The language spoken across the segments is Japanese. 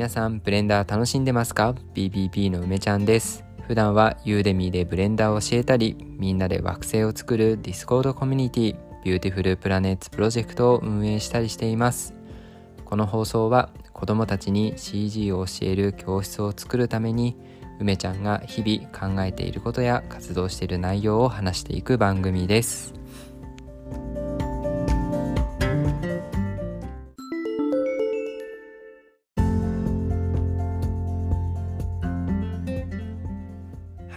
皆さんブレンダー楽しんでますか ?BBB の梅ちゃんです。普段は Udemy でブレンダーを教えたりみんなで惑星を作る Discord コミュニティ Beautiful Planets Project を運営したりしています。この放送は子どもたちに CG を教える教室を作るために梅ちゃんが日々考えていることや活動している内容を話していく番組です。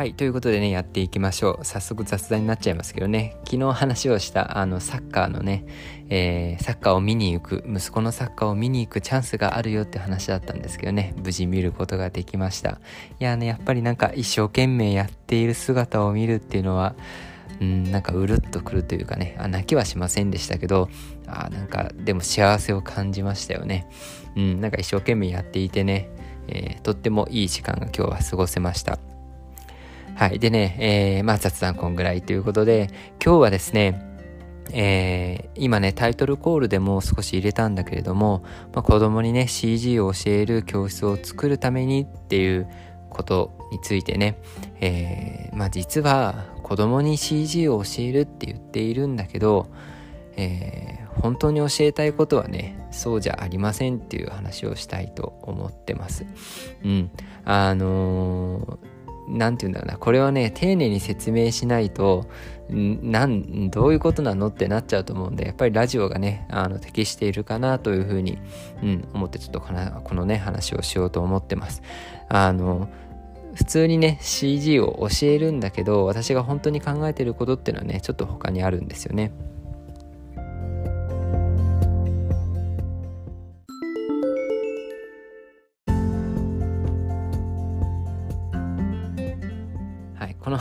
はい、ということでね、やっていきましょう。早速雑談になっちゃいますけどね、昨日話をしたあのサッカーのね、えー、サッカーを見に行く、息子のサッカーを見に行くチャンスがあるよって話だったんですけどね、無事見ることができました。いやね、やっぱりなんか一生懸命やっている姿を見るっていうのは、うん、なんかうるっとくるというかね、あ泣きはしませんでしたけど、あなんかでも幸せを感じましたよね。うん、なんか一生懸命やっていてね、えー、とってもいい時間が今日は過ごせました。はい。でね、えー、まあ雑談こんぐらいということで、今日はですね、えー、今ね、タイトルコールでも少し入れたんだけれども、まあ、子供にね、CG を教える教室を作るためにっていうことについてね、えー、まあ実は子供に CG を教えるって言っているんだけど、えー、本当に教えたいことはねそうじゃありませんっていう話をしたいと思ってます。うん、あのー何て言うんだろうなこれはね丁寧に説明しないとなんどういうことなのってなっちゃうと思うんでやっぱりラジオがねあの適しているかなというふうに、うん、思ってちょっとこのね話をしようと思ってます。あの普通にね CG を教えるんだけど私が本当に考えてることっていうのはねちょっと他にあるんですよね。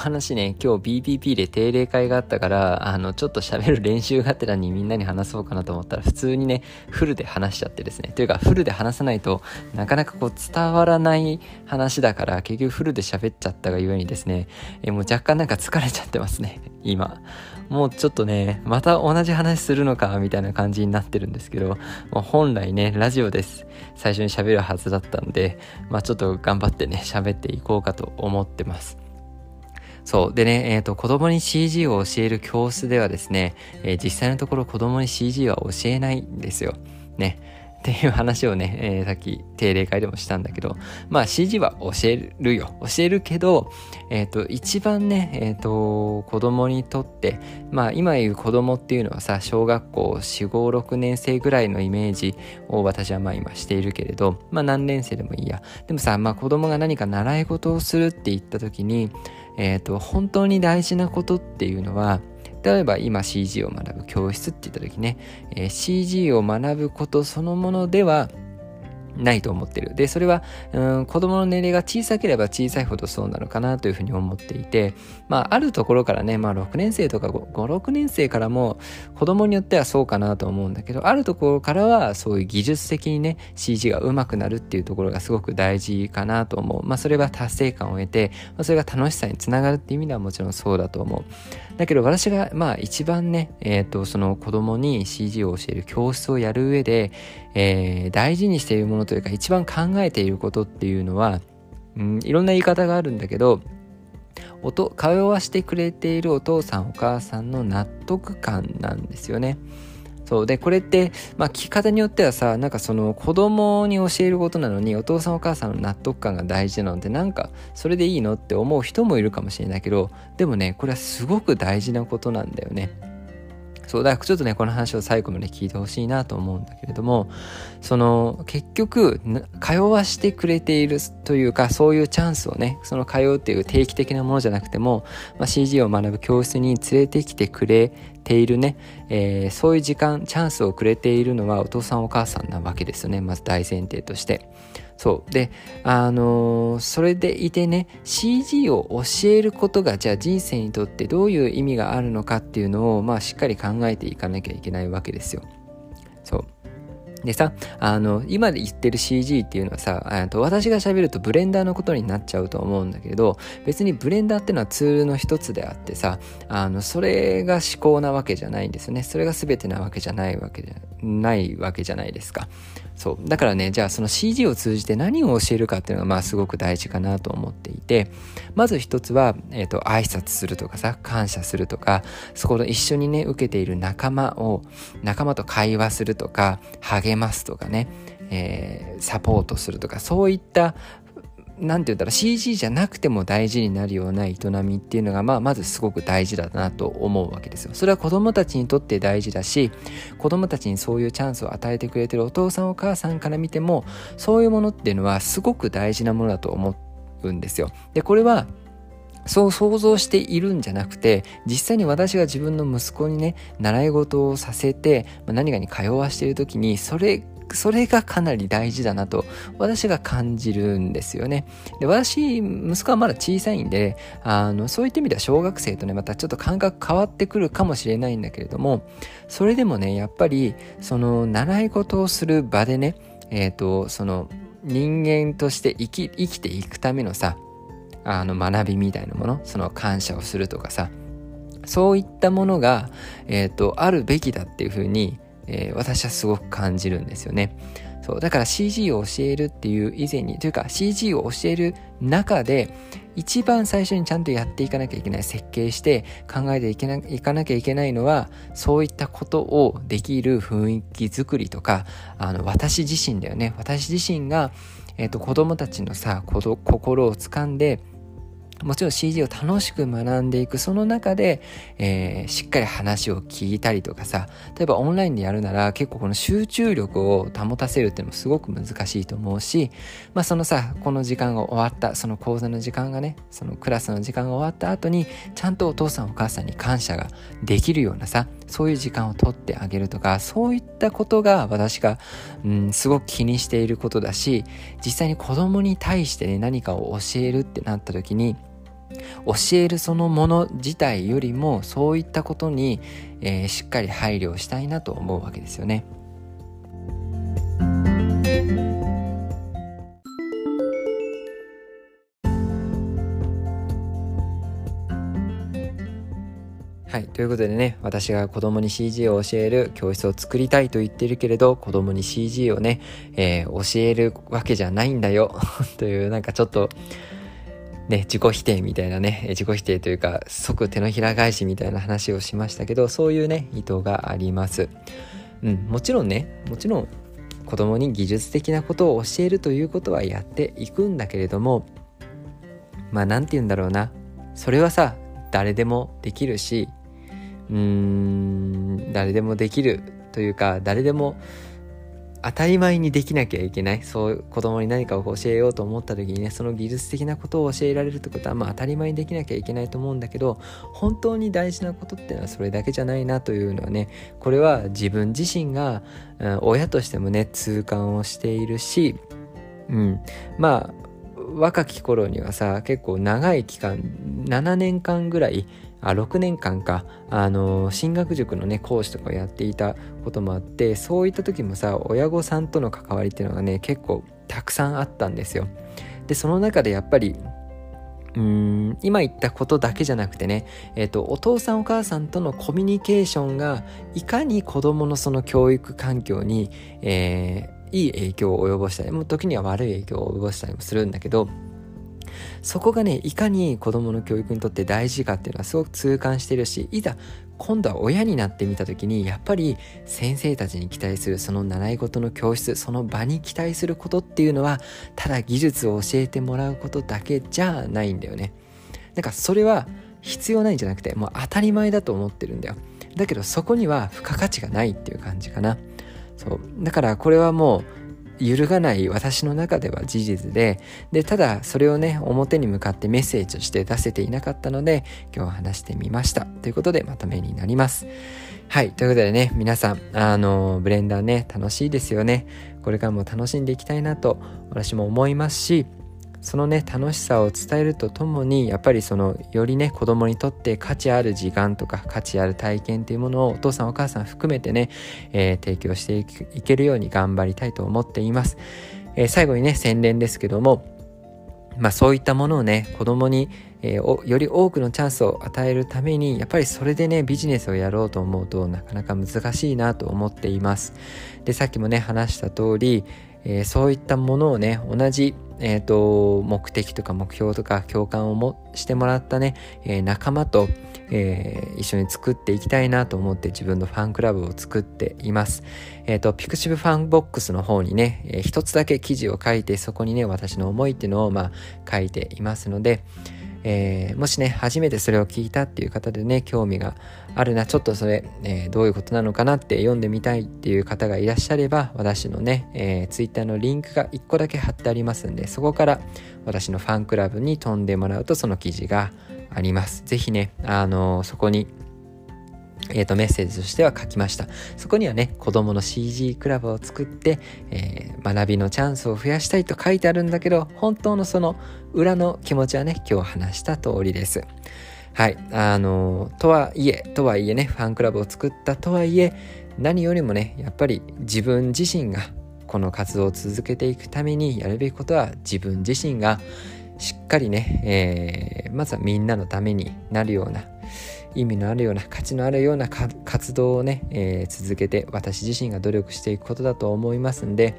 話ね、今日 BPP で定例会があったから、あの、ちょっと喋る練習がてらにみんなに話そうかなと思ったら、普通にね、フルで話しちゃってですね。というか、フルで話さないとなかなかこう伝わらない話だから、結局フルで喋っちゃったがゆえにですね、えもう若干なんか疲れちゃってますね、今。もうちょっとね、また同じ話するのか、みたいな感じになってるんですけど、もう本来ね、ラジオです。最初に喋るはずだったんで、まあちょっと頑張ってね、喋っていこうかと思ってます。そう。でね、えっ、ー、と、子供に CG を教える教室ではですね、えー、実際のところ子供に CG は教えないんですよ。ね。っていう話をね、えー、さっき定例会でもしたんだけど、まあ CG は教えるよ。教えるけど、えっ、ー、と、一番ね、えっ、ー、と、子供にとって、まあ今言う子供っていうのはさ、小学校4、5、6年生ぐらいのイメージを私はまあ今しているけれど、まあ何年生でもいいや。でもさ、まあ子供が何か習い事をするって言った時に、えっ、ー、と、本当に大事なことっていうのは、例えば今 CG を学ぶ教室って言った時ね、えー、CG を学ぶことそのものではないと思ってる。で、それは、うん、子供の年齢が小さければ小さいほどそうなのかなというふうに思っていて、まあ、あるところからね、まあ、6年生とか5、6年生からも子供によってはそうかなと思うんだけど、あるところからはそういう技術的にね、CG が上手くなるっていうところがすごく大事かなと思う。まあ、それは達成感を得て、まあ、それが楽しさにつながるっていう意味ではもちろんそうだと思う。だけど私が、まあ、一番ね、えっ、ー、と、その子供に CG を教える教室をやる上で、えー、大事にしているものというか一番考えていることっていうのは、うん、いろんな言い方があるんだけど音通わしてくれているお父さんお母さんの納得感なんですよね。そうでこれって、まあ、聞き方によってはさなんかその子供に教えることなのにお父さんお母さんの納得感が大事なのでなんかそれでいいのって思う人もいるかもしれないけどでもねこれはすごく大事なことなんだよね。そうだからちょっとねこの話を最後まで聞いてほしいなと思うんだけれどもその結局通わしてくれているというかそういうチャンスをねその通うっていう定期的なものじゃなくても、まあ、CG を学ぶ教室に連れてきてくれているね、えー、そういう時間チャンスをくれているのはお父さんお母さんなわけですよねまず大前提として。そう。で、あのー、それでいてね、CG を教えることが、じゃあ人生にとってどういう意味があるのかっていうのを、まあしっかり考えていかなきゃいけないわけですよ。そう。でさ、あの、今で言ってる CG っていうのはさ、と私が喋るとブレンダーのことになっちゃうと思うんだけど、別にブレンダーっていうのはツールの一つであってさ、あの、それが思考なわけじゃないんですよね。それが全てなわけじゃないわけじゃないわけじゃないですか。そう。だからね、じゃあその CG を通じて何を教えるかっていうのがまあすごく大事かなと思っていて、まず一つは、えっ、ー、と、挨拶するとかさ、感謝するとか、そこの一緒にね、受けている仲間を、仲間と会話するとか、励ますとかね、えー、サポートするとか、そういったなんて言ったら CG じゃなくても大事になるような営みっていうのが、まあ、まずすごく大事だなと思うわけですよ。それは子供たちにとって大事だし、子供たちにそういうチャンスを与えてくれてるお父さんお母さんから見ても、そういうものっていうのはすごく大事なものだと思うんですよ。で、これはそう想像しているんじゃなくて、実際に私が自分の息子にね、習い事をさせて、何かに通わしている時に、それそれがかなり大事だなと私が感じるんですよね。で私、息子はまだ小さいんで、あの、そういった意味では小学生とね、またちょっと感覚変わってくるかもしれないんだけれども、それでもね、やっぱり、その、習い事をする場でね、えっ、ー、と、その、人間として生き、生きていくためのさ、あの、学びみたいなもの、その感謝をするとかさ、そういったものが、えっ、ー、と、あるべきだっていうふうに、えー、私はすごく感じるんですよね。そう。だから CG を教えるっていう以前に、というか CG を教える中で、一番最初にちゃんとやっていかなきゃいけない、設計して考えていけないかなきゃいけないのは、そういったことをできる雰囲気づくりとか、あの、私自身だよね。私自身が、えっ、ー、と、子供たちのさ、心を掴んで、もちろん CG を楽しく学んでいく。その中で、えー、しっかり話を聞いたりとかさ例えばオンラインでやるなら結構この集中力を保たせるっていうのもすごく難しいと思うしまあそのさこの時間が終わったその講座の時間がねそのクラスの時間が終わった後にちゃんとお父さんお母さんに感謝ができるようなさそういう時間を取ってあげるとかそういったことが私が、うん、すごく気にしていることだし実際に子供に対してね何かを教えるってなった時に教えるそのもの自体よりもそういったことに、えー、しっかり配慮したいなと思うわけですよね。はい。ということでね、私が子供に CG を教える教室を作りたいと言ってるけれど、子供に CG をね、えー、教えるわけじゃないんだよ という、なんかちょっと、ね、自己否定みたいなね、自己否定というか、即手のひら返しみたいな話をしましたけど、そういうね、意図があります。うん、もちろんね、もちろん子供に技術的なことを教えるということはやっていくんだけれども、まあ何て言うんだろうな、それはさ、誰でもできるし、うーん、誰でもできるというか、誰でも当たり前にできなきゃいけない。そう子供に何かを教えようと思った時にねその技術的なことを教えられるってことはまあ当たり前にできなきゃいけないと思うんだけど本当に大事なことっていうのはそれだけじゃないなというのはねこれは自分自身が、うん、親としてもね痛感をしているしうんまあ若き頃にはさ結構長い期間7年間ぐらいあ6年間かあの進学塾のね講師とかやっていたこともあってそういった時もさ親御さんとの関わりっていうのがね結構たくさんあったんですよ。でその中でやっぱりうん今言ったことだけじゃなくてね、えっ、ー、と、お父さんお母さんとのコミュニケーションがいかに子供のその教育環境に、えー、いい影響を及ぼしたり、もう時には悪い影響を及ぼしたりもするんだけど、そこがねいかに子供の教育にとって大事かっていうのはすごく痛感してるしいざ今度は親になってみた時にやっぱり先生たちに期待するその習い事の教室その場に期待することっていうのはただ技術を教えてもらうことだけじゃないんだよね。なんかそれは必要ないんじゃなくてもう当たり前だと思ってるんだよ。だけどそこには付加価値がないっていう感じかな。そうだからこれはもう揺るがない私の中では事実で、で、ただそれをね、表に向かってメッセージとして出せていなかったので、今日は話してみました。ということでまとめになります。はい。ということでね、皆さん、あの、ブレンダーね、楽しいですよね。これからも楽しんでいきたいなと、私も思いますし、そのね楽しさを伝えるとともにやっぱりそのよりね子供にとって価値ある時間とか価値ある体験っていうものをお父さんお母さん含めてね、えー、提供していけるように頑張りたいと思っています、えー、最後にね宣伝ですけどもまあそういったものをね子供にえー、より多くのチャンスを与えるためにやっぱりそれでねビジネスをやろうと思うとなかなか難しいなと思っています。でさっきもね話した通り、えー、そういったものをね同じ、えと、目的とか目標とか共感をもしてもらったね、えー、仲間と、えー、一緒に作っていきたいなと思って自分のファンクラブを作っています。え、ー、と、 pixiv FANBOX の方にね、えー、一つだけ記事を書いてそこにね、私の思いっていうのをまあ書いていますので、えー、もしね、初めてそれを聞いたっていう方でね、興味があるな、ちょっとそれ、えー、どういうことなのかなって読んでみたいっていう方がいらっしゃれば、私のね、えー、Twitter のリンクが1個だけ貼ってありますんで、そこから私のファンクラブに飛んでもらうとその記事があります。ぜひね、あのそこにえっ、ー、と、メッセージとしては書きました。そこにはね、子供の CG クラブを作って、えー、学びのチャンスを増やしたいと書いてあるんだけど、本当のその裏の気持ちはね、今日話した通りです。はい。あの、とはいえ、とはいえね、ファンクラブを作ったとはいえ、何よりもね、やっぱり自分自身がこの活動を続けていくためにやるべきことは自分自身がしっかりね、えー、まずはみんなのためになるような、意味のあるような価値のあるような活動をね、えー、続けて私自身が努力していくことだと思いますんで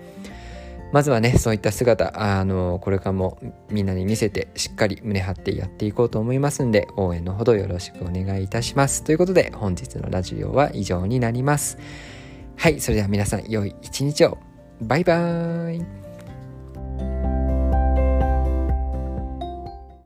まずはねそういった姿あのこれからもみんなに見せてしっかり胸張ってやっていこうと思いますんで応援のほどよろしくお願いいたします。ということで本日のラジオは以上になります。はいそれでは皆さん良い一日を。バイバーイ。